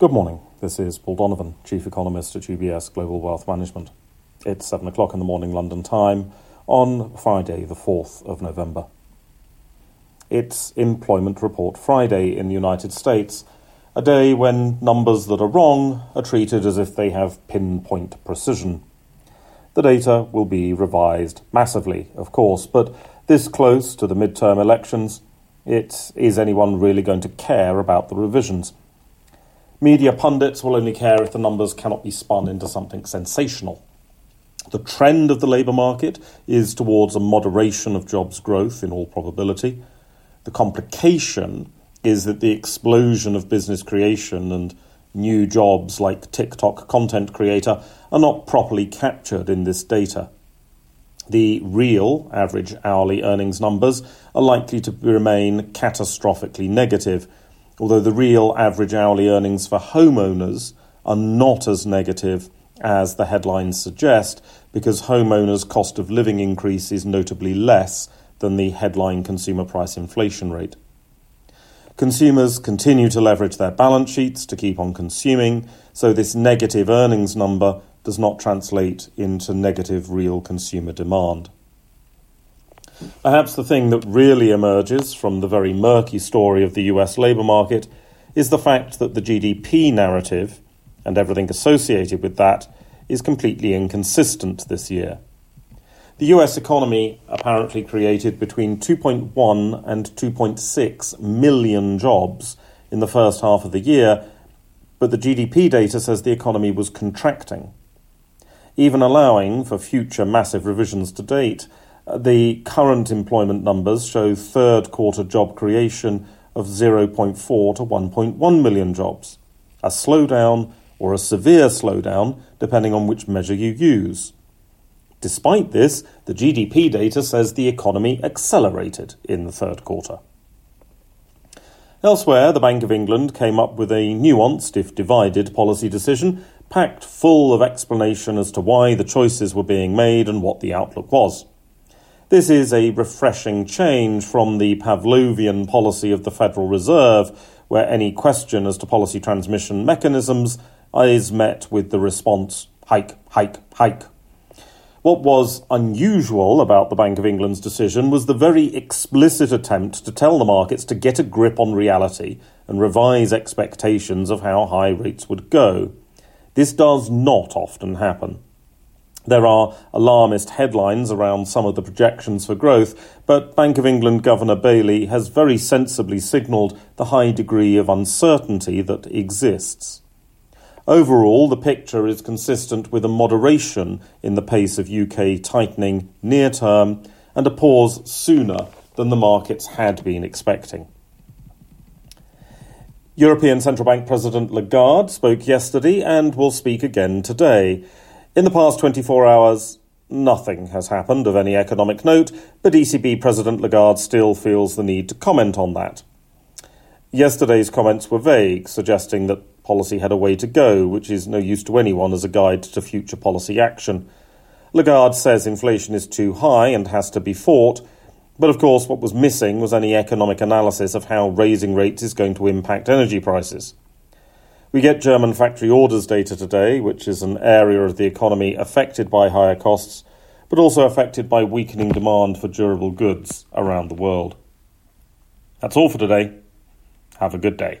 Good morning. This is Paul Donovan, Chief Economist at UBS Global Wealth Management. It's 7 o'clock in the morning London time on Friday, the 4th of November. It's Employment Report Friday in the United States, a day when numbers that are wrong are treated as if they have pinpoint precision. The data will be revised massively, of course, but this close to the midterm elections, it is anyone really going to care about the revisions? Media pundits will only care if the numbers cannot be spun into something sensational. The trend of the labour market is towards a moderation of jobs growth in all probability. The complication is that the explosion of business creation and new jobs like TikTok content creator are not properly captured in this data. The real average hourly earnings numbers are likely to remain catastrophically negative although the real average hourly earnings for homeowners are not as negative as the headlines suggest, because homeowners' cost of living increase is notably less than the headline consumer price inflation rate. Consumers continue to leverage their balance sheets to keep on consuming, so this negative earnings number does not translate into negative real consumer demand. Perhaps the thing that really emerges from the very murky story of the US labour market is the fact that the GDP narrative and everything associated with that is completely inconsistent this year. The US economy apparently created between 2.1 and 2.6 million jobs in the first half of the year, but the GDP data says the economy was contracting. Even allowing for future massive revisions to date, the current employment numbers show third quarter job creation of 0.4 to 1.1 million jobs, a slowdown or a severe slowdown depending on which measure you use. Despite this, the GDP data says the economy accelerated in the third quarter. Elsewhere, the Bank of England came up with a nuanced, if divided, policy decision, packed full of explanation as to why the choices were being made and what the outlook was. This is a refreshing change from the Pavlovian policy of the Federal Reserve, where any question as to policy transmission mechanisms is met with the response hike, hike, hike. What was unusual about the Bank of England's decision was the very explicit attempt to tell the markets to get a grip on reality and revise expectations of how high rates would go. This does not often happen. There are alarmist headlines around some of the projections for growth, but Bank of England Governor Bailey has very sensibly signalled the high degree of uncertainty that exists. Overall, the picture is consistent with a moderation in the pace of UK tightening near term and a pause sooner than the markets had been expecting. European Central Bank President Lagarde spoke yesterday and will speak again today. In the past 24 hours, nothing has happened of any economic note, but ECB President Lagarde still feels the need to comment on that. Yesterday's comments were vague, suggesting that policy had a way to go, which is no use to anyone as a guide to future policy action. Lagarde says inflation is too high and has to be fought, but of course, what was missing was any economic analysis of how raising rates is going to impact energy prices. We get German factory orders data today, which is an area of the economy affected by higher costs, but also affected by weakening demand for durable goods around the world. That's all for today. Have a good day.